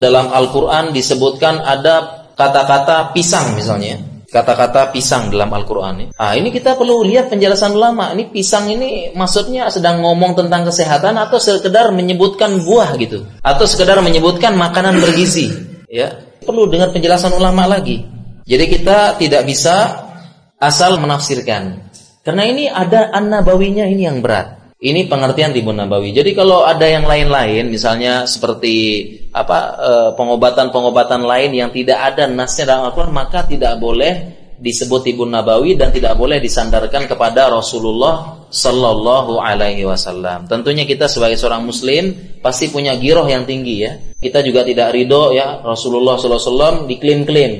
dalam Al-Quran disebutkan ada kata-kata pisang misalnya. Kata-kata pisang dalam Al-Quran. Ah, ini kita perlu lihat penjelasan ulama. Ini pisang ini maksudnya sedang ngomong tentang kesehatan atau sekedar menyebutkan buah gitu. Atau sekedar menyebutkan makanan bergizi. Ya, perlu dengar penjelasan ulama lagi. Jadi kita tidak bisa asal menafsirkan. Karena ini ada an-nabawinya ini yang berat. Ini pengertian Timbun Nabawi. Jadi kalau ada yang lain-lain, misalnya seperti apa eh, pengobatan-pengobatan lain yang tidak ada nasnya dalam Al-Quran, maka tidak boleh disebut Timbun Nabawi dan tidak boleh disandarkan kepada Rasulullah Sallallahu Alaihi Wasallam. Tentunya kita sebagai seorang Muslim pasti punya giroh yang tinggi ya. Kita juga tidak ridho ya Rasulullah Sallallahu Alaihi diklaim-klaim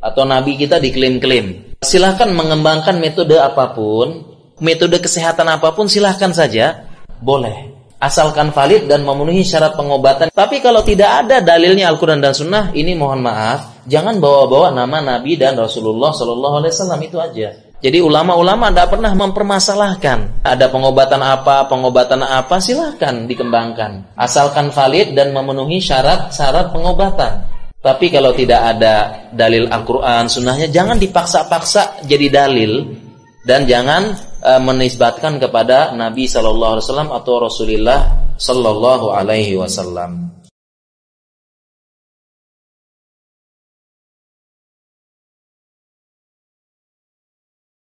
atau Nabi kita diklaim-klaim. Silahkan mengembangkan metode apa pun metode kesehatan apa pun silahkan saja, boleh. Asalkan valid dan memenuhi syarat pengobatan. Tapi kalau tidak ada dalilnya Al-Quran dan Sunnah, ini mohon maaf, jangan bawa-bawa nama Nabi dan Rasulullah Sallallahu Alaihi Wasallam itu aja. Jadi ulama-ulama tidak pernah mempermasalahkan ada pengobatan apa, pengobatan apa, silahkan dikembangkan. Asalkan valid dan memenuhi syarat-syarat pengobatan. Tapi kalau tidak ada dalil Al-Quran, sunnahnya jangan dipaksa-paksa jadi dalil dan jangan uh, menisbatkan kepada Nabi sallallahu alaihi wasallam atau Rasulullah sallallahu alaihi wasallam.